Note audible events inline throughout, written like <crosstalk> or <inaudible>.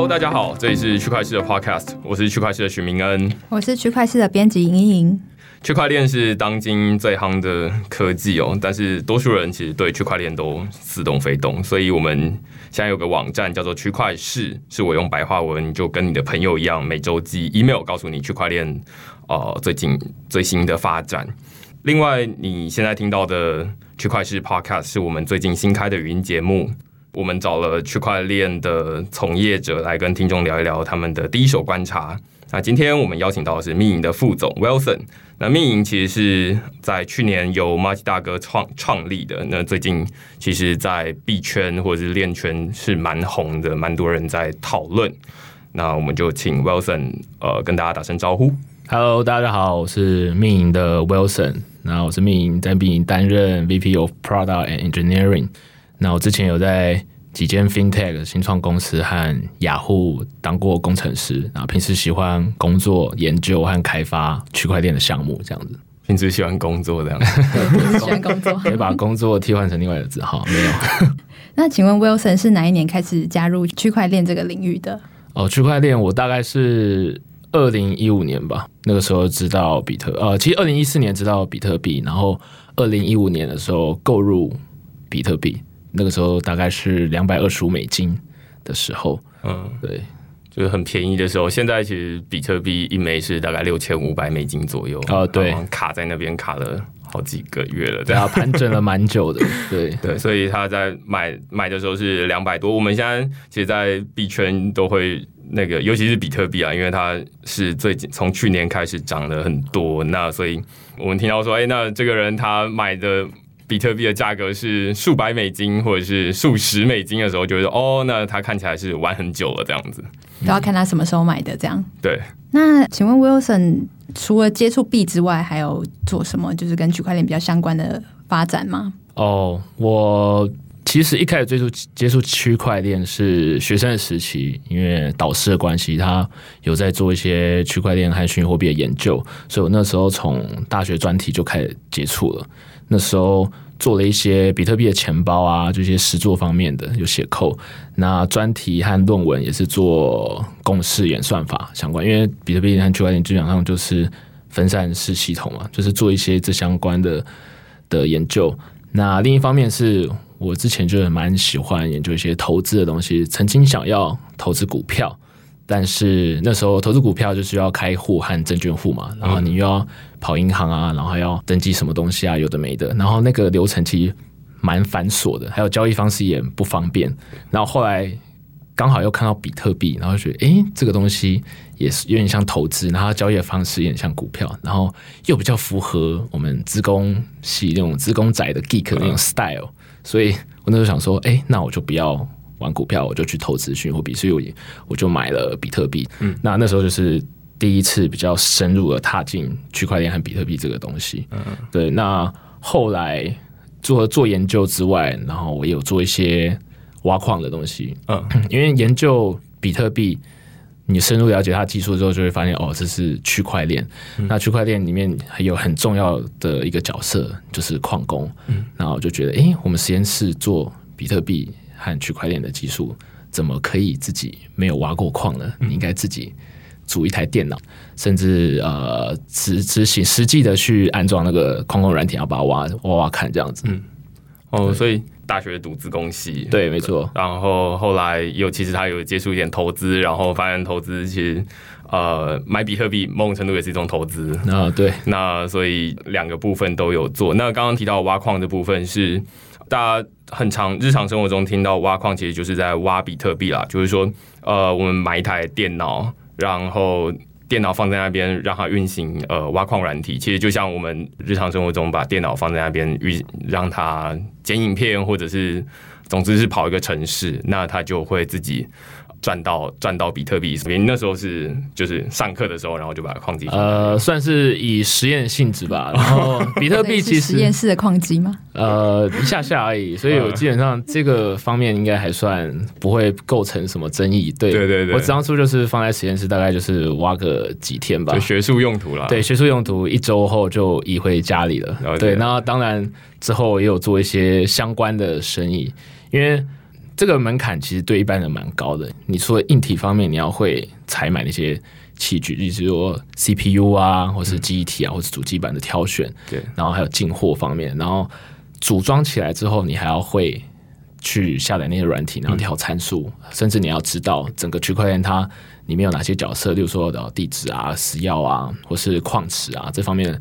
Hello，大家好，这里是区块市的 Podcast，我是区块市的许明恩，我是区块市的编辑莹莹。区块链是当今最夯的科技哦，但是多数人其实对区块链都似懂非懂，所以我们现在有个网站叫做区块市，是我用白话文就跟你的朋友一样，每周寄 email 告诉你区块链呃最近最新的发展。另外，你现在听到的区块市 Podcast 是我们最近新开的语音节目。我们找了区块链的从业者来跟听众聊一聊他们的第一手观察。那今天我们邀请到的是密营的副总 Wilson。那密营其实是在去年由 Marty 大哥创创立的。那最近其实，在币圈或者是链圈是蛮红的，蛮多人在讨论。那我们就请 Wilson 呃跟大家打声招呼。Hello，大家好，我是密营的 Wilson。那我是密营在密营担任 VP of Product and Engineering。那我之前有在几间 FinTech 新创公司和雅虎当过工程师，然后平时喜欢工作、研究和开发区块链的项目，这样子。平时喜欢工作这样，<laughs> 喜欢工作，可以把工作替换成另外的字号，没有。<laughs> 那请问 Wilson 是哪一年开始加入区块链这个领域的？哦，区块链我大概是二零一五年吧，那个时候知道比特，呃，其实二零一四年知道比特币，然后二零一五年的时候购入比特币。那个时候大概是两百二十五美金的时候，嗯，对，就是很便宜的时候。现在其实比特币一枚是大概六千五百美金左右啊，对，卡在那边卡了好几个月了，对啊，盘整了蛮久的，<laughs> 对对，所以他在买买的时候是两百多。我们现在其实，在币圈都会那个，尤其是比特币啊，因为它是最近从去年开始涨了很多，那所以我们听到说，哎，那这个人他买的。比特币的价格是数百美金或者是数十美金的时候，就是哦，那它看起来是玩很久了这样子。都要看他什么时候买的这样。对。那请问 Wilson 除了接触币之外，还有做什么就是跟区块链比较相关的发展吗？哦，我其实一开始接触接触区块链是学生的时期，因为导师的关系，他有在做一些区块链和虚拟货币的研究，所以我那时候从大学专题就开始接触了。那时候做了一些比特币的钱包啊，这些实作方面的有写扣。那专题和论文也是做公式演算法相关，因为比特币和区块链基本上就是分散式系统嘛，就是做一些这相关的的研究。那另一方面是我之前就蛮喜欢研究一些投资的东西，曾经想要投资股票。但是那时候投资股票就是要开户和证券户嘛，然后你又要跑银行啊，然后还要登记什么东西啊，有的没的，然后那个流程其实蛮繁琐的，还有交易方式也不方便。然后后来刚好又看到比特币，然后觉得哎，这个东西也是有点像投资，然后交易的方式也像股票，然后又比较符合我们资工系那种资工仔的 geek 那种 style，所以我那时候想说，哎，那我就不要。玩股票，我就去投资虚拟货币，所以我我就买了比特币。嗯，那那时候就是第一次比较深入的踏进区块链和比特币这个东西。嗯，对。那后来做做研究之外，然后我也有做一些挖矿的东西。嗯，因为研究比特币，你深入了解它技术之后，就会发现哦，这是区块链。那区块链里面还有很重要的一个角色，就是矿工。嗯，然后就觉得，哎，我们实验室做比特币。和区块链的技术怎么可以自己没有挖过矿呢？你应该自己组一台电脑，甚至呃执执行实际的去安装那个矿工软体，要把它挖挖挖看这样子。嗯，哦，所以大学读资工系，对，没错。然后后来又其实他有接触一点投资，然后发现投资其实呃买比特币某种程度也是一种投资啊。对，那所以两个部分都有做。那刚刚提到挖矿的部分是。大家很常日常生活中听到挖矿，其实就是在挖比特币啦。就是说，呃，我们买一台电脑，然后电脑放在那边让它运行呃挖矿软体，其实就像我们日常生活中把电脑放在那边运让它剪影片，或者是总之是跑一个城市，那它就会自己。赚到赚到比特币，所以那时候是就是上课的时候，然后就把矿机呃，算是以实验性质吧。<laughs> 然后比特币其实 <laughs> 实验室的矿机吗？呃，一下下而已，所以我基本上这个方面应该还算不会构成什么争议。对对对对，我当初就是放在实验室，大概就是挖个几天吧，就学术用途了。对，学术用途，一周后就移回家里了。对，那当然之后也有做一些相关的生意，因为。这个门槛其实对一般人蛮高的。你除了硬体方面，你要会采买那些器具，例如说 CPU 啊，或是记忆体啊，或是主机板的挑选，对，然后还有进货方面，然后组装起来之后，你还要会去下载那些软体，然后调参数，甚至你要知道整个区块链它里面有哪些角色，例如说的地址啊、私钥啊，或是矿池啊这方面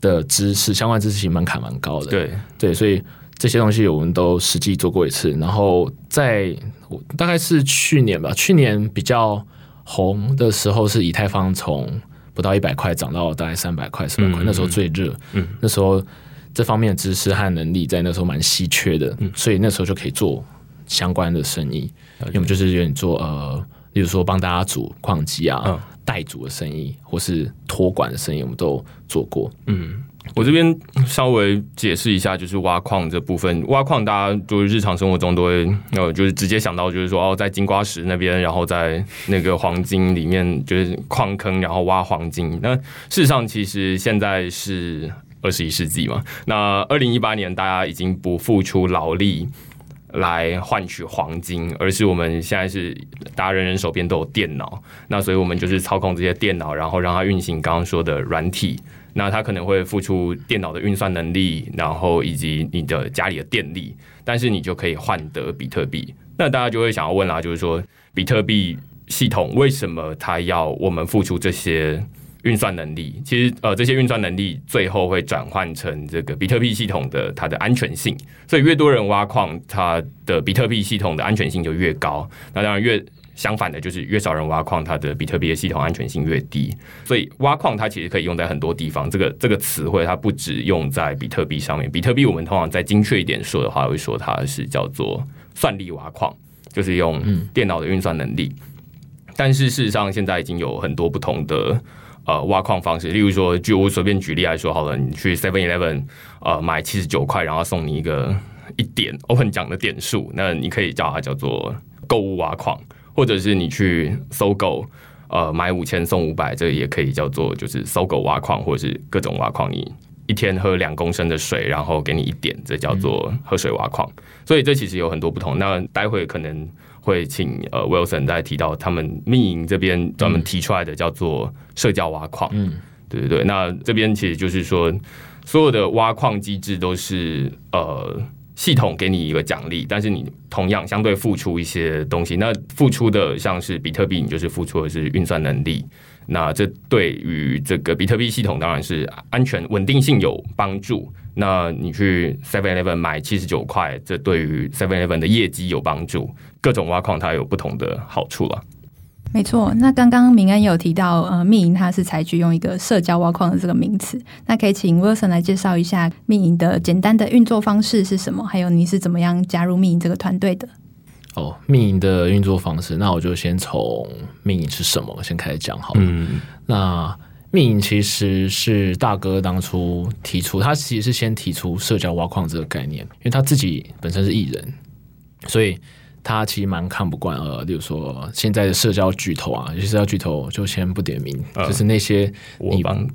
的知识，相关知识其实门槛蛮高的。对对，所以这些东西我们都实际做过一次。然后在我大概是去年吧，去年比较红的时候是以太坊从不到一百块涨到大概三百块、四百块，嗯那时候最热。嗯，那时候这方面的知识和能力在那时候蛮稀缺的，所以那时候就可以做相关的生意。要么就是有点做呃，例如说帮大家组矿机啊、嗯代组的生意，或是托管的生意，我们都做过。嗯，我这边稍微解释一下，就是挖矿这部分。挖矿大家就是日常生活中都会，呃，就是直接想到就是说，哦，在金瓜石那边，然后在那个黄金里面，就是矿坑，然后挖黄金。那事实上，其实现在是二十一世纪嘛。那二零一八年，大家已经不付出劳力。来换取黄金，而是我们现在是大家人人手边都有电脑，那所以我们就是操控这些电脑，然后让它运行刚刚说的软体。那它可能会付出电脑的运算能力，然后以及你的家里的电力，但是你就可以换得比特币。那大家就会想要问啦，就是说比特币系统为什么它要我们付出这些运算能力？其实呃，这些运算能力最后会转换成这个比特币系统的它的安全性。所以越多人挖矿，它的比特币系统的安全性就越高。那当然越相反的，就是越少人挖矿，它的比特币的系统安全性越低。所以挖矿它其实可以用在很多地方。这个这个词汇它不只用在比特币上面。比特币我们通常再精确一点说的话，会说它是叫做算力挖矿，就是用电脑的运算能力。但是事实上，现在已经有很多不同的呃挖矿方式，例如说，就我随便举例来说好了，你去 Seven Eleven 呃买七十九块，然后送你一个一点 Open 奖的点数，那你可以叫它叫做购物挖矿，或者是你去搜狗。呃，买五千送五百，这个也可以叫做就是搜狗挖矿，或者是各种挖矿。你一天喝两公升的水，然后给你一点，这叫做喝水挖矿。所以这其实有很多不同。那待会可能会请呃 Wilson 再提到他们密营这边专门提出来的叫做社交挖矿。嗯，对对对。那这边其实就是说，所有的挖矿机制都是呃。系统给你一个奖励，但是你同样相对付出一些东西。那付出的像是比特币，你就是付出的是运算能力。那这对于这个比特币系统当然是安全稳定性有帮助。那你去 Seven Eleven 买七十九块，这对于 Seven Eleven 的业绩有帮助。各种挖矿它有不同的好处了。没错，那刚刚明恩有提到，呃，密营它是采取用一个社交挖矿的这个名词，那可以请 Wilson 来介绍一下密营的简单的运作方式是什么，还有你是怎么样加入密营这个团队的？哦，密营的运作方式，那我就先从密营是什么先开始讲好了。嗯，那密营其实是大哥当初提出，他其实是先提出社交挖矿这个概念，因为他自己本身是艺人，所以他其实蛮看不惯呃，例如说现在的社交巨头啊，有些社交巨头就先不点名，呃就是那些你我帮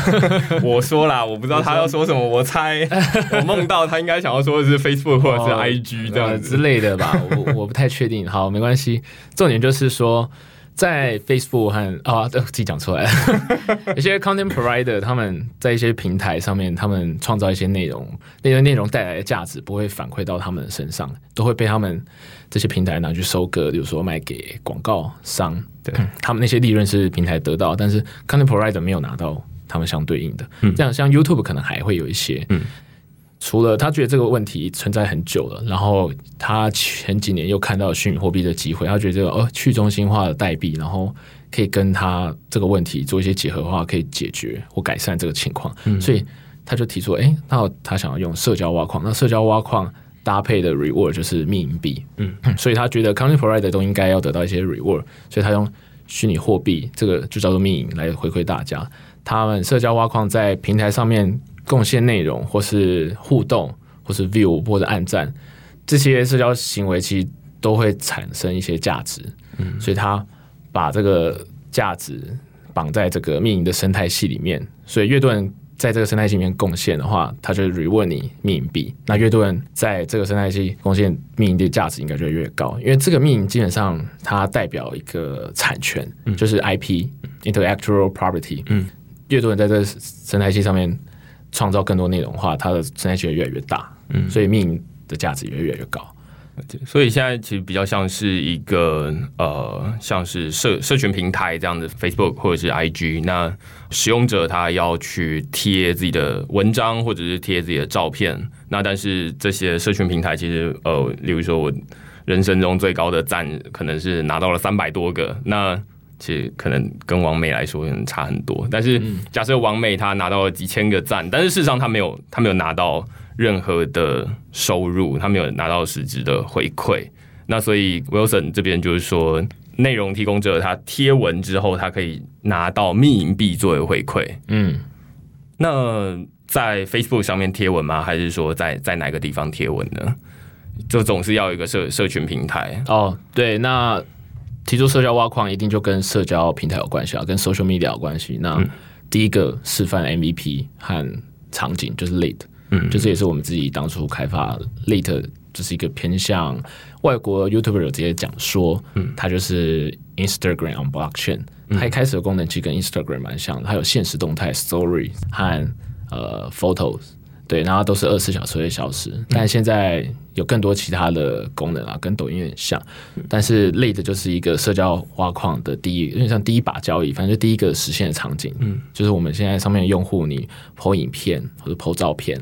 <laughs> 我说啦，我不知道他要说什么，我猜 <laughs> 我梦到他应该想要说的是 Facebook 或者是 IG 这样呃之类的吧，我我不太确定。好，没关系。重点就是说，在 Facebook 和啊，<laughs> 对自己讲出来。了，<laughs> 有些 content provider 他们在一些平台上面，他们创造一些内容，那些内容带来的价值不会反馈到他们身上，都会被他们这些平台拿去收割，比如说卖给广告商，对。<coughs> 他们那些利润是平台得到，但是 content provider 没有拿到他们相对应的。这样像 YouTube 可能还会有一些，嗯除了他觉得这个问题存在很久了，然后他前几年又看到虚拟货币的机会，他觉得这个呃去中心化的代币，然后可以跟他这个问题做一些结合的话，可以解决或改善这个情况，所以他就提出，哎、那他想要用社交挖矿，那社交挖矿搭配的 reward 就是密银币，嗯，<clears throat> 所以他觉得 content provider 都应该要得到一些 reward，所以他用虚拟货币这个就叫做密银来回馈大家。他们社交挖矿在平台上面贡献内容，或是互动，或是 view 或者按赞，这些社交行为其实都会产生一些价值。嗯，所以他把这个价值绑在这个密营的生态系里面，所以越多人在这个生态系里面贡献的话，他就 reward 你密营币。那越多人在这个生态系贡献密银的价值，应该就会越高。因为这个密营基本上它代表一个产权，就是 IP intellectual property。嗯，越多人在这个生态系上面创造更多内容的话，它的生态圈越来越大。嗯，所以密银的价值也越来越高。所以现在其实比较像是一个呃，像是社社群平台这样的 Facebook 或者是 IG，那使用者他要去贴自己的文章或者是贴自己的照片，那但是这些社群平台其实呃，例如说我人生中最高的赞可能是拿到了三百多个，那其实可能跟王美来说可能差很多。但是假设王美她拿到了几千个赞，但是事实上她没有，她没有拿到。任何的收入，她没有拿到实质的回馈。那所以 Wilson 这边就是说，内容提供者他贴文之后，他可以拿到密银币作为回馈。嗯，那在 Facebook 上面贴文吗？还是说在在哪个地方贴文呢？就总是要一个社社群平台哦。对，那提出社交挖矿一定就跟社交平台有关系啊，跟 social media 有关系。那第一个示范 MVP 和场景就是 Lead。嗯，就这也是我们自己当初开发 Late，就是一个偏向外国 YouTuber 直接讲说，嗯，它就是 Instagram on Blockchain，它一开始的功能其实跟 Instagram 蛮像，它有现实动态 Story 和呃 Photos。对，然后都是二十四小时会消失，但现在有更多其他的功能啊，跟抖音有点像，但是类的就是一个社交挖矿的第一，有点像第一把交易，反正就第一个实现的场景，嗯，就是我们现在上面的用户，你抛影片或者抛照片，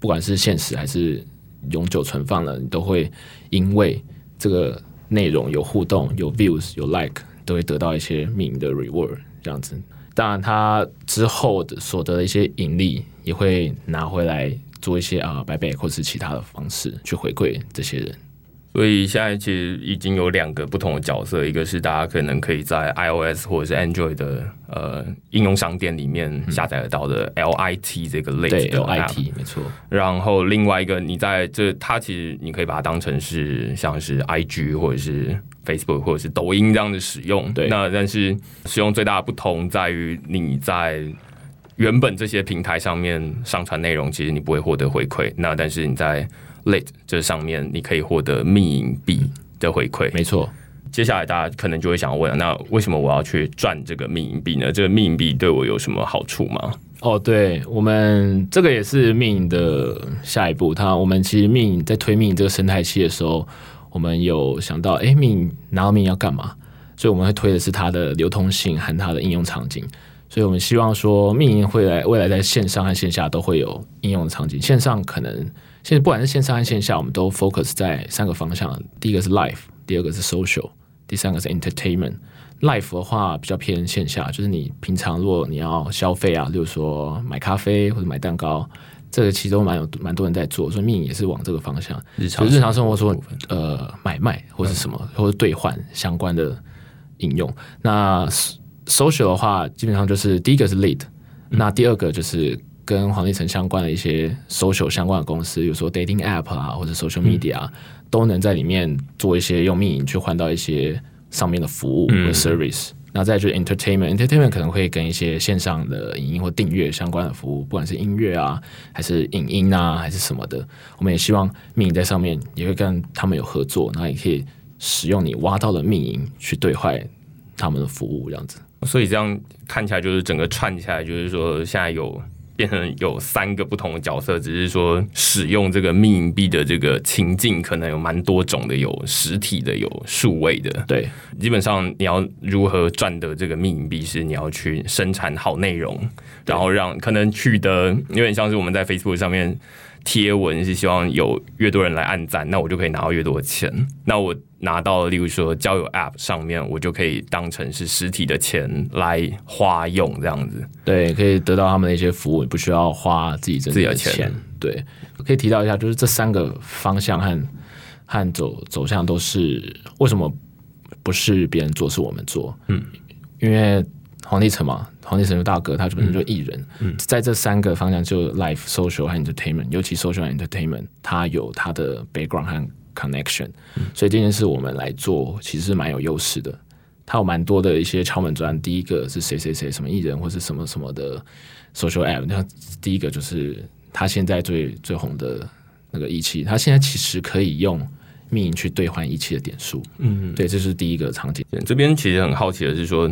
不管是现实还是永久存放了，你都会因为这个内容有互动、有 views、有 like，都会得到一些名的 reward，这样子。当然，他之后的所得的一些盈利也会拿回来做一些啊白贝或是其他的方式去回馈这些人。所以现在其实已经有两个不同的角色，一个是大家可能可以在 iOS 或者是 Android 的呃应用商店里面下载得到的 LIT 这个类的 LIT 没错。然后另外一个，你在这它其实你可以把它当成是像是 IG 或者是。Facebook 或者是抖音这样的使用，对，那但是使用最大的不同在于你在原本这些平台上面上传内容，其实你不会获得回馈。那但是你在 Late 这上面，你可以获得密银币的回馈。没错，接下来大家可能就会想问：那为什么我要去赚这个密银币呢？这个密银币对我有什么好处吗？哦，对我们这个也是密银的下一步。它我们其实密银在推密银这个生态系的时候。我们有想到，哎，命拿到命要干嘛？所以我们会推的是它的流通性和它的应用场景。所以我们希望说，命会来未来在线上和线下都会有应用的场景。线上可能现在不管是线上和线下，我们都 focus 在三个方向：第一个是 life，第二个是 social，第三个是 entertainment。life 的话比较偏线下，就是你平常如果你要消费啊，例如说买咖啡或者买蛋糕。这个其实都蛮有蛮多人在做，所以命也是往这个方向。日常日常生活中，呃，买卖或是什么或者兑换相关的应用。那 social 的话，基本上就是第一个是 lead，那第二个就是跟黄立成相关的一些 social 相关的公司，比如说 dating app 啊，或者 social media，都能在里面做一些用命去换到一些上面的服务和 service。那再就是 entertainment，entertainment 可能会跟一些线上的影音或订阅相关的服务，不管是音乐啊，还是影音啊，还是什么的，我们也希望命营在上面也会跟他们有合作，那也可以使用你挖到的命营去兑换他们的服务，这样子。所以这样看起来就是整个串起来，就是说现在有。变成有三个不同的角色，只是说使用这个密银币的这个情境可能有蛮多种的，有实体的，有数位的。对，基本上你要如何赚得这个密银币，是你要去生产好内容，然后让可能取得有点像是我们在 Facebook 上面。贴文是希望有越多人来按赞，那我就可以拿到越多的钱。那我拿到，例如说交友 App 上面，我就可以当成是实体的钱来花用，这样子。对，可以得到他们的一些服务，不需要花自己自己的钱。对，可以提到一下，就是这三个方向和和走走向都是为什么不是别人做，是我们做？嗯，因为。黄立成嘛，黄立成的大哥，他本身就艺人，在这三个方向，就 life、social 和 entertainment，尤其 social 和 entertainment，他有他的 background 和 connection，所以这件事我们来做，其实是蛮有优势的。他有蛮多的一些敲门砖。第一个是谁谁谁什么艺人或是什么什么的 social app，那第一个就是他现在最最红的那个一期，他现在其实可以用密营去兑换一期的点数。嗯，对，这是第一个场景。这边其实很好奇的是说，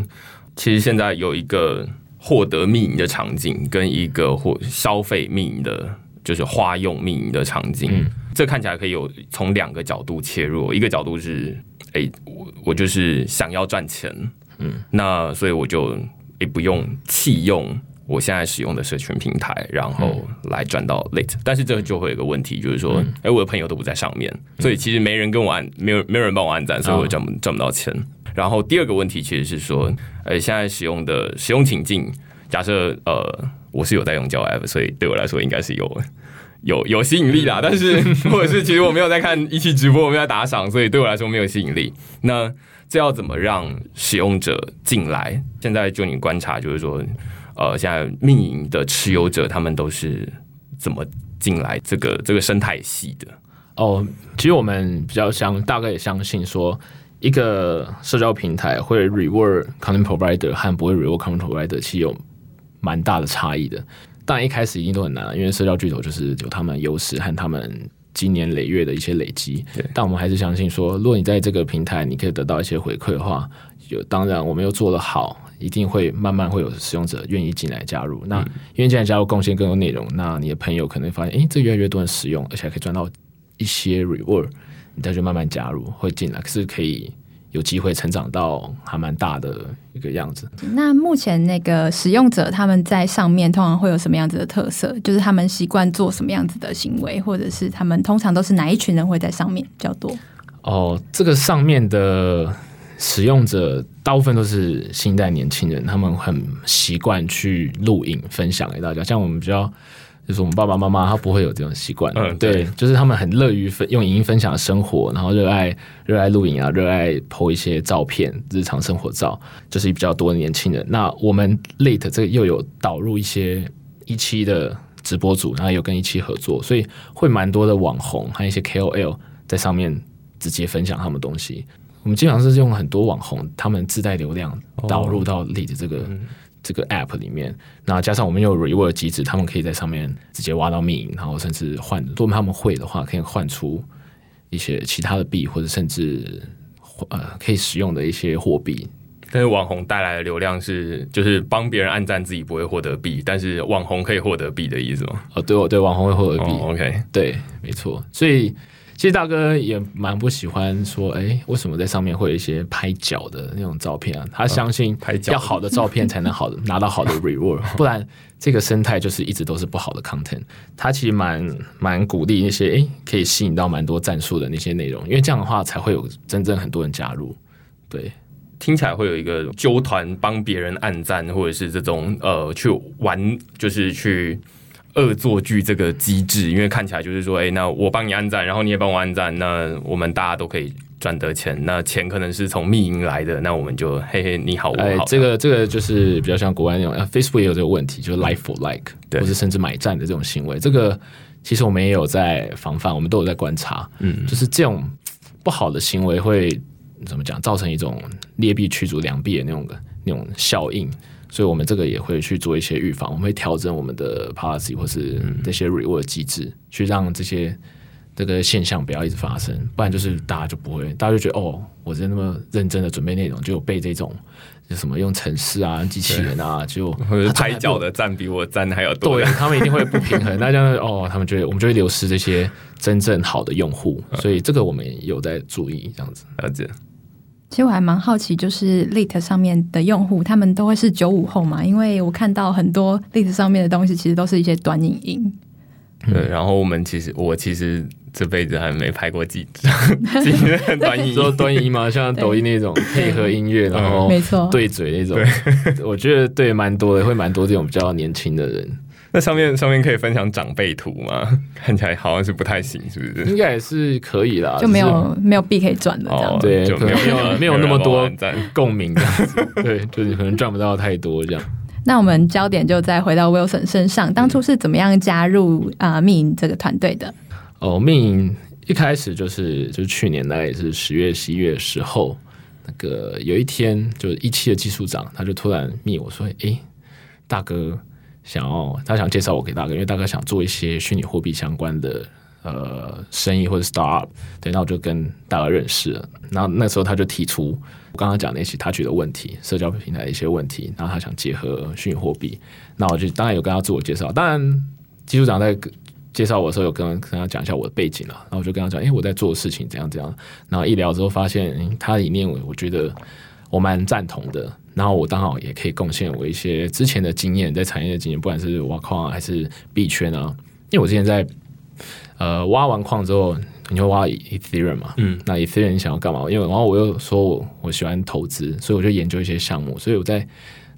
其实现在有一个获得密营的场景，跟一个或消费密营的，就是花用密营的场景。嗯这看起来可以有从两个角度切入，一个角度是，哎、我我就是想要赚钱，嗯，那所以我就也不用弃用我现在使用的社群平台，然后来赚到 late。但是这就会有一个问题，就是说，哎、我的朋友都不在上面，所以其实没人跟我按，没有没有人帮我按赞，所以我赚不赚不到钱。然后第二个问题其实是说，呃，现在使用的使用情境，假设呃我是有在用交友 app，所以对我来说应该是有有有吸引力啦。但是 <laughs> 或者是其实我没有在看一期直播，我没有在打赏，所以对我来说没有吸引力。那这要怎么让使用者进来？现在就你观察，就是说，呃，现在命营的持有者他们都是怎么进来这个这个生态系的？哦，其实我们比较相大概也相信说，一个社交平台会 reward content provider 和不会 reward content provider 其实有蛮大的差异的。当然一开始一定都很难，因为社交巨头就是有他们优势和他们今年累月的一些累积对。但我们还是相信说，如果你在这个平台你可以得到一些回馈的话，有当然我们又做得好，一定会慢慢会有使用者愿意进来加入。那愿意进来加入，贡献更多内容，那你的朋友可能发现，诶，这越来越多人使用，而且还可以赚到一些 reward，你再去慢慢加入会进来，可是可以有机会成长到还蛮大的一个样子。那目前那个使用者他们在上面通常会有什么样子的特色？就是他们习惯做什么样子的行为，或者是他们通常都是哪一群人会在上面比较多？哦，这个上面的使用者大部分都是新一代年轻人，他们很习惯去录影分享给大家。像我们比较，就是我们爸爸妈妈他不会有这种习惯，嗯对，对就是他们很乐于分用影音分享生活，然后热爱热爱录影啊，热爱 PO 一些照片、日常生活照，就是比较多的年轻人。那我们 Late 这个又有导入一些一期的直播组，然后有跟一期合作，所以会蛮多的网红还有一些 KOL 在上面直接分享他们东西。我们基本上是用很多网红他们自带流量导入到 Lead 这个、这个 App 里面，那加上我们有 Reward 机制，他们可以在上面直接挖到命，然后甚至换，如果他们会的话，可以换出一些其他的币，或者甚至呃可以使用的一些货币。但是网红带来的流量是，就是帮别人按赞，自己不会获得币，但是网红可以获得币的意思吗？哦，对，哦对网红会获得币，哦，OK，对，没错。所以其实大哥也蛮不喜欢说，哎，为什么在上面会有一些拍脚的那种照片啊？他相信 <laughs> 拍脚要好的照片才能好的 <laughs> 拿到好的 reward，不然这个生态就是一直都是不好的 content。他其实蛮蛮鼓励那些哎可以吸引到蛮多战术的那些内容，因为这样的话才会有真正很多人加入。对，听起来会有一个纠团帮别人按赞，或者是这种呃去玩，就是去恶作剧这个机制，因为看起来就是说，哎、那我帮你按赞，然后你也帮我按赞，那我们大家都可以赚得钱，那钱可能是从密营来的，那我们就嘿嘿你好我好，，哎这个这个就是比较像国外那种、啊、，Facebook 也有这个问题，就是 like for like，对或者甚至买赞的这种行为。这个其实我们也有在防范，我们都有在观察，嗯，就是这种不好的行为会怎么讲，造成一种劣币驱逐良币的那种那种效应。所以我们这个也会去做一些预防，我们会调整我们的 policy 或是这些 reward 机制，去让这些这个现象不要一直发生，不然就是大家就不会，大家就觉得哦，我在那么认真的准备内容，就被这种就什么用程式啊、机器人啊，就拍脚的赞比我赞还要多对，他们一定会不平衡，那这样哦，他们就会我们就会流失这些真正好的用户，所以这个我们有在注意，这样子。了解。其实我还蛮好奇，就是 Lit 上面的用户，他们都会是九五后嘛？因为我看到很多 Lit 上面的东西，其实都是一些短影音。对，然后我们其实我其实这辈子还没拍过几 <laughs> 张短影说音，短影音嘛，<laughs> 像抖音那种配合音乐，然后没错。对嘴那种，我觉得对蛮多的，会蛮多这种比较年轻的人，那上面上面可以分享长辈图吗？<laughs> 看起来好像是不太行，是不是？应该也是可以啦，就没有没有币可以赚的这样哦，对就没有没有没有那么多共鸣这样子，<laughs> 对，就是可能赚不到太多这样。那我们焦点就再回到 Wilson 身上，当初是怎么样加入啊密营这个团队的？哦，命一开始就是就是去年大概也是十月十一月的时候，那个有一天，就是一期的技术长，他就突然密我说：“诶，大哥想要他想介绍我给大哥，因为大哥想做一些虚拟货币相关的呃生意或者 startup。对，那我就跟大哥认识了。然后那时候他就提出我刚刚讲那些他觉得问题，社交平台的一些问题，然后他想结合虚拟货币。那我就当然有跟他自我介绍，当然技术长在。介绍我的时候有跟跟他讲一下我的背景了，然后我就跟他讲，哎，我在做的事情怎样怎样。然后一聊之后发现，他里面我觉得我蛮赞同的。然后我刚好也可以贡献我一些之前的经验，在产业的经验，不管是挖矿还是币圈啊。因为我之前在呃挖完矿之后，你会挖 Ethereum 嘛？嗯，那 Ethereum 你想要干嘛？因为然后我又说我我喜欢投资，所以我就研究一些项目。所以我在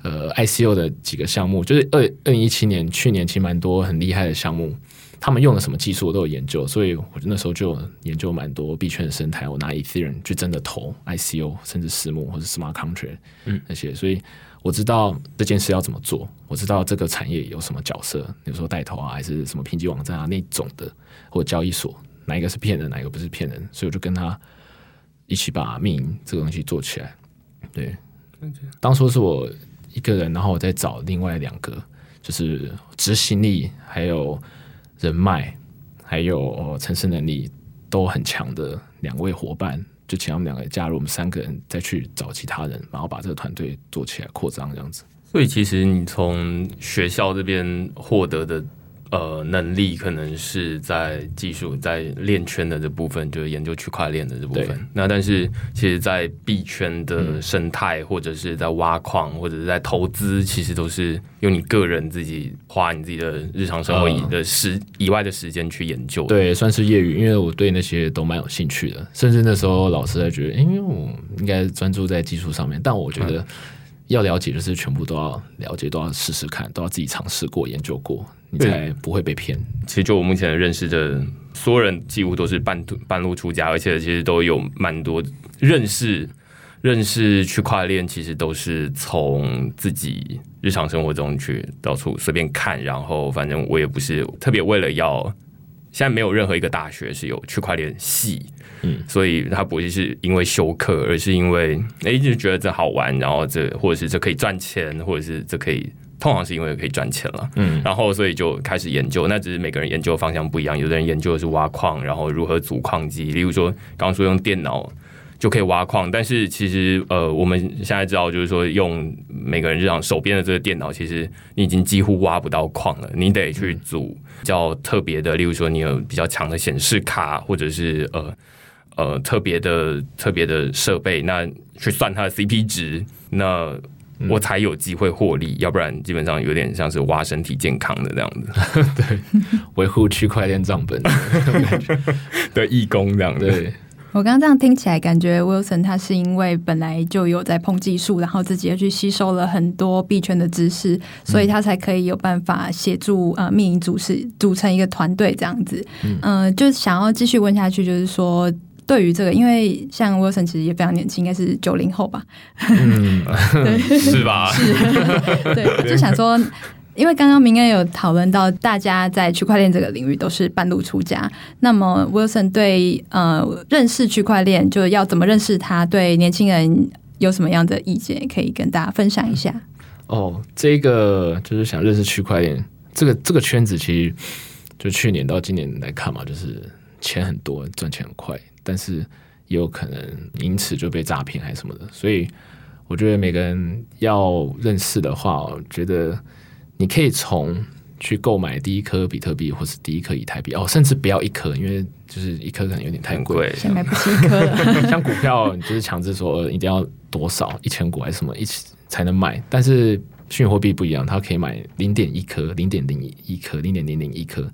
呃 ICO 的几个项目，就是二二零一七年去年其实蛮多很厉害的项目。他们用的什么技术，我都有研究，所以我那时候就研究蛮多币圈的生态。我拿 Ethereum 去真的投 ICO，甚至私募或者 Smart Contract 那些，所以我知道这件事要怎么做，我知道这个产业有什么角色，比如说带头啊，还是什么评级网站啊那种的，或者交易所，哪一个是骗人，哪一个不是骗人，所以我就跟他一起把命营这个东西做起来。对，当初是我一个人，然后我再找另外两个，就是执行力还有。人脉还有城市能力都很强的两位伙伴，就请他们两个加入，我们三个人再去找其他人，然后把这个团队做起来扩张这样子。所以，其实你从学校这边获得的。呃，能力可能是在技术在链圈的这部分，就是研究区块链的这部分。那但是，其实，在币圈的生态，或者是在挖矿，或者是在投资，其实都是用你个人自己花你自己的日常生活以的时以外的时间去研究。对，算是业余，因为我对那些都蛮有兴趣的。甚至那时候老师还觉得，因为我应该专注在技术上面，但我觉得要了解，就是全部都要了解，都要试试看，都要自己尝试过、研究过。你才不会被骗。其实，就我目前认识的所有人，几乎都是半途半路出家，而且其实都有蛮多认识认识区块链，其实都是从自己日常生活中去到处随便看，然后反正我也不是特别为了要，现在没有任何一个大学是有区块链系，嗯，所以他不是是因为修课，而是因为哎就觉得这好玩，然后这或者是这可以赚钱，或者是这可以。通常是因为可以赚钱了，嗯，然后所以就开始研究。那只是每个人研究的方向不一样，有的人研究的是挖矿，然后如何组矿机。例如说，刚刚说用电脑就可以挖矿，但是其实呃，我们现在知道，就是说用每个人日常手边的这个电脑，其实你已经几乎挖不到矿了。你得去组比较特别的，例如说你有比较强的显示卡，或者是呃呃特别的特别的设备，那去算它的 CP 值，那。我才有机会获利，要不然基本上有点像是挖身体健康的这样子。<laughs> 对，维护区块链账本 <laughs> 的义工这样。对我刚刚这样听起来，感觉 Wilson 他是因为本来就有在碰技术，然后自己又去吸收了很多币圈的知识，所以他才可以有办法协助呃命营组是组成一个团队这样子。嗯，就想要继续问下去，就是说。对于这个，因为像 Wilson 其实也非常年轻，应该是九零后吧？嗯，是吧？是，对，就想说，因为刚刚明恩有讨论到，大家在区块链这个领域都是半路出家，那么 Wilson 对呃认识区块链，就要怎么认识它？对年轻人有什么样的意见，可以跟大家分享一下？哦，这个就是想认识区块链，这个这个圈子其实就去年到今年来看嘛，就是钱很多，赚钱很快。但是也有可能因此就被诈骗还是什么的，所以我觉得每个人要认识的话，我觉得你可以从去购买第一颗比特币或是第一颗以太币哦，甚至不要一颗，因为就是一颗可能有点太贵，先买不起一颗。<laughs> 像股票，你就是强制说一定要多少一千股还是什么一起才能买，但是虚拟货币不一样，它可以买零点一颗、零点零一颗、零点零零一颗。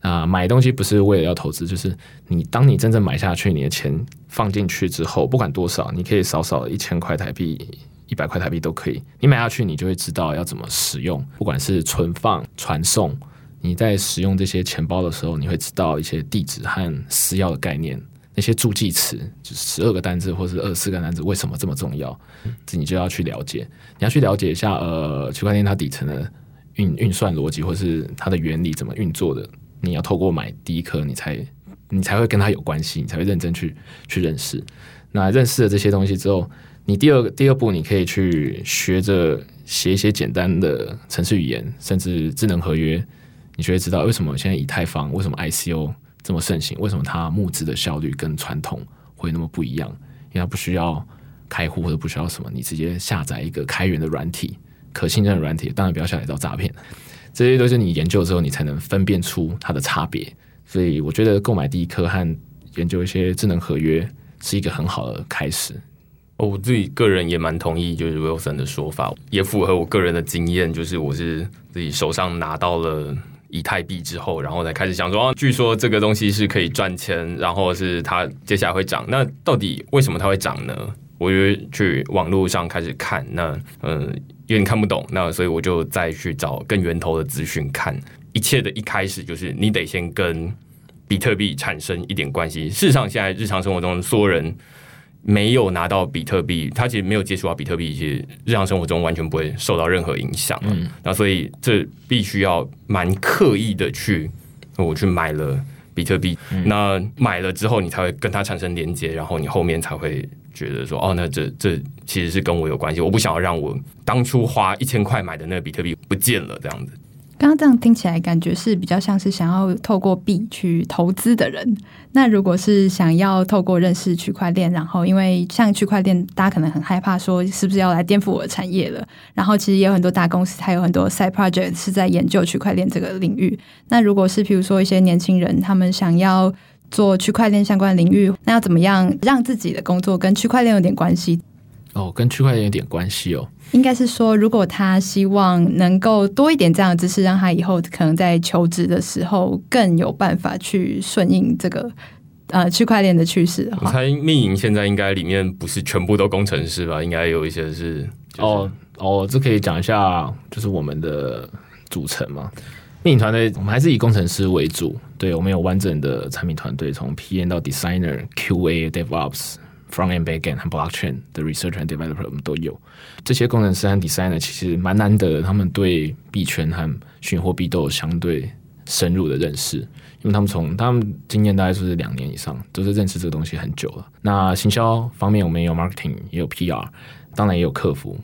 啊，买东西不是为了要投资，就是你当你真正买下去，你的钱放进去之后，不管多少，你可以少少一千块台币、一百块台币都可以。你买下去，你就会知道要怎么使用，不管是存放、传送，你在使用这些钱包的时候，你会知道一些地址和私钥的概念，那些助记词，就是十二个单字或是二十四个单字，为什么这么重要？这你就要去了解，你要去了解一下，呃，区块链它底层的运运算逻辑，或是它的原理怎么运作的。你要透过买第一颗，你才你才会跟他有关系，你才会认真去去认识。那认识了这些东西之后，你第二第二步你可以去学着写一些简单的程式语言，甚至智能合约，你就会知道为什么现在以太坊为什么 ICO 这么盛行，为什么它募资的效率跟传统会那么不一样，因为它不需要开户或者不需要什么，你直接下载一个开源的软体，可信任的软体，当然不要下载到诈骗。这些都是你研究之后，你才能分辨出它的差别。所以我觉得购买第一颗和研究一些智能合约是一个很好的开始。哦我自己个人也蛮同意，就是 Wilson 的说法，也符合我个人的经验，就是我是自己手上拿到了以太币之后，然后才开始想说，据说这个东西是可以赚钱，然后是它接下来会涨，那到底为什么它会涨呢？我就去网络上开始看，那嗯有点看不懂，那所以我就再去找更源头的资讯看。一切的一开始就是你得先跟比特币产生一点关系。事实上，现在日常生活中所有人没有拿到比特币，他其实没有接触到比特币，其实日常生活中完全不会受到任何影响。嗯，那所以这必须要蛮刻意的去，我去买了比特币。那买了之后，你才会跟它产生连接，然后你后面才会觉得说，哦，那这这其实是跟我有关系。我不想要让我当初花一千块买的那个比特币不见了，这样子。刚刚这样听起来，感觉是比较像是想要透过币去投资的人。那如果是想要透过认识区块链，然后因为像区块链，大家可能很害怕说是不是要来颠覆我的产业了。然后其实也有很多大公司，它有很多 side project 是在研究区块链这个领域。那如果是比如说一些年轻人，他们想要做区块链相关领域，那要怎么样让自己的工作跟区块链有点关系？哦，跟区块链有点关系哦。应该是说，如果他希望能够多一点这样的知识，让他以后可能在求职的时候更有办法去顺应这个呃区块链的趋势。我猜密营现在应该里面不是全部都工程师吧？应该有一些是哦哦，这可以讲一下，就是我们的组成嘛。密营团队我们还是以工程师为主，对我们有完整的产品团队，从 PM 到 Designer、QA、DevOps。Front end, back end 和 blockchain 的 researcher 和 developer 我们都有。这些工程师和 designer 其实蛮难得，他们对币圈和虚拟货币都有相对深入的认识，因为他们从他们经验大概就是两年以上，都是认识这个东西很久了。那行销方面，我们也有 marketing，也有 PR，当然也有客服。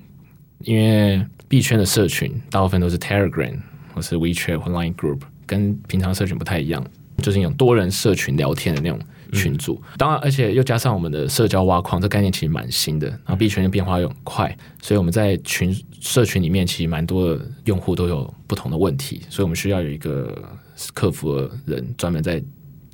因为币圈的社群大部分都是 Telegram 或是 WeChat 或 Line Group，跟平常社群不太一样，就是那种多人社群聊天的那种。群组，当然，而且又加上我们的社交挖矿，这概念其实蛮新的。然后币圈的变化又很快，所以我们在群社群里面，其实蛮多的用户都有不同的问题，所以我们需要有一个客服的人专门在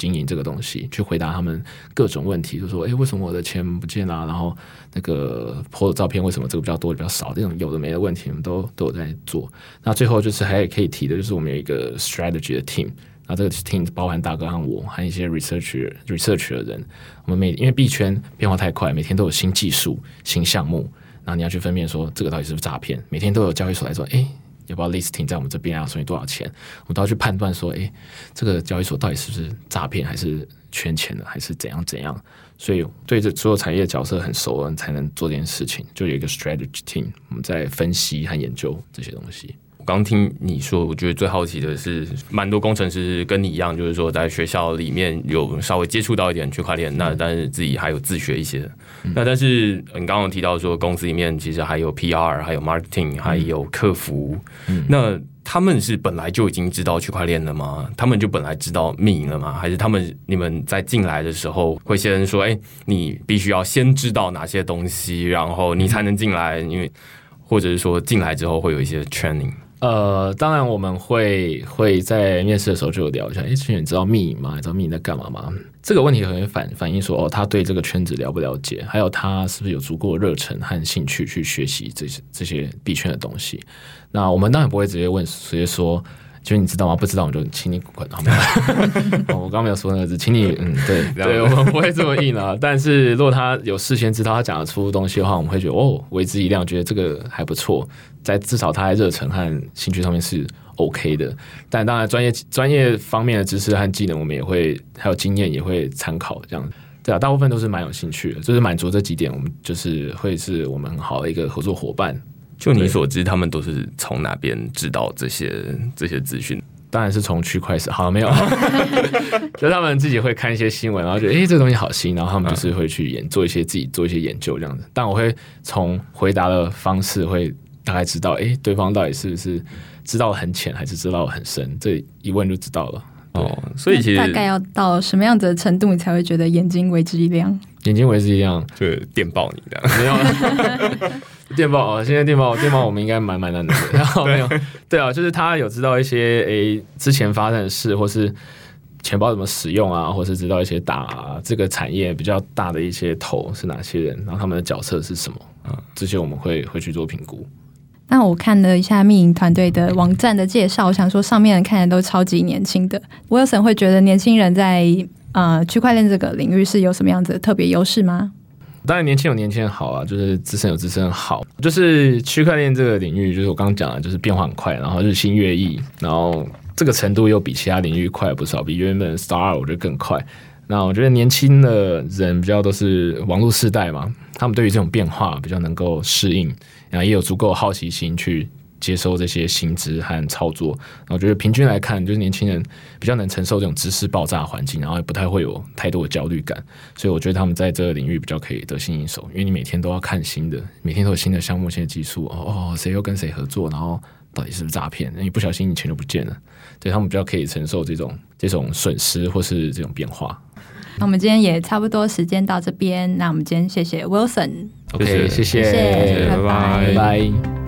经营这个东西，去回答他们各种问题，就说：“哎，为什么我的钱不见了？然后那个 po 的照片为什么这个比较多，比较少？这种有的没的问题，我们都都有在做。那最后就是还可以提的，就是我们有一个 strategy 的 team。那这个 team 包含大哥和我，还有一些 research research 的人。我们每因为币圈变化太快，每天都有新技术、新项目，然后你要去分辨说这个到底是不是诈骗。每天都有交易所来说，哎，要不要 listing 在我们这边啊？收你多少钱？我们都要去判断说，哎，这个交易所到底是不是诈骗，还是圈钱的，还是怎样怎样？所以对这所有产业角色很熟，才能做这件事情。就有一个 strategy team，我们在分析和研究这些东西。我刚听你说，我觉得最好奇的是，蛮多工程师跟你一样，就是说在学校里面有稍微接触到一点区块链，那但是自己还有自学一些。那但是你刚刚提到说，公司里面其实还有 PR，还有 marketing，还有客服。那他们是本来就已经知道区块链了吗？他们就本来知道密营了吗？还是他们你们在进来的时候会先说，哎，你必须要先知道哪些东西，然后你才能进来？因为或者是说进来之后会有一些 training。呃，当然我们会会在面试的时候就有聊一下，哎，其实你知道密隐吗？你知道密隐在干嘛吗？这个问题可能反反映说，哦，他对这个圈子了不了解，还有他是不是有足够热忱和兴趣去学习这些这些币圈的东西。那我们当然不会直接问，直接说。就你知道吗？不知道我就请你滚好吗？<laughs> 我刚刚没有说那个字，请你嗯，对 <laughs> 对，我们不会这么硬啊。<laughs> 但是如果他有事先知道他讲得出东西的话，我们会觉得哦，为之一亮，觉得这个还不错。在至少他在热忱和兴趣上面是 OK 的。但当然，专业专业方面的知识和技能，我们也会还有经验也会参考这样。对啊，大部分都是蛮有兴趣的，就是满足这几点，我们就是会是我们很好的一个合作伙伴。就你所知，他们都是从哪边知道这些这些资讯？当然是从区块链，好了没有？<laughs> 就他们自己会看一些新闻，然后觉得诶这个东西好新，然后他们就是会去研做一些自己做一些研究这样子。但我会从回答的方式会大概知道，诶对方到底是不是知道很浅，还是知道很深？这一问就知道了。哦，所以其实大概要到什么样子的程度，你才会觉得眼睛为之一亮？眼睛为之一亮，就电报你这样没有 <laughs> <laughs> 电报哦，现在电报电报我们应该蛮蛮难的，<laughs> 然后没有对啊，就是他有知道一些诶之前发生的事，或是钱包怎么使用啊，或是知道一些打这个产业比较大的一些头是哪些人，然后他们的角色是什么啊，这些我们会会去做评估。那我看了一下密营团队的网站的介绍，我想说上面人看起来都超级年轻的。Wilson 会觉得年轻人在呃区块链这个领域是有什么样子的特别优势吗？当然，年轻有年轻的好啊，就是资深有资深好。就是区块链这个领域，就是我刚刚讲的，就是变化很快，然后日新月异，然后这个程度又比其他领域快不少，比原本 Star 我觉得更快。那我觉得年轻的人比较都是网络世代嘛，他们对于这种变化比较能够适应，然后也有足够好奇心去接收这些新知和操作。我觉得平均来看，就是年轻人比较能承受这种知识爆炸环境，然后也不太会有太多的焦虑感。所以我觉得他们在这个领域比较可以得心应手，因为你每天都要看新的，每天都有新的项目、新的技术哦，谁又跟谁合作，然后到底是不是诈骗？那你不小心你钱就不见了。对他们比较可以承受这种这种损失或是这种变化。那我们今天也差不多时间到这边，那我们今天谢谢 Wilson，OK，谢谢，谢谢拜拜拜拜。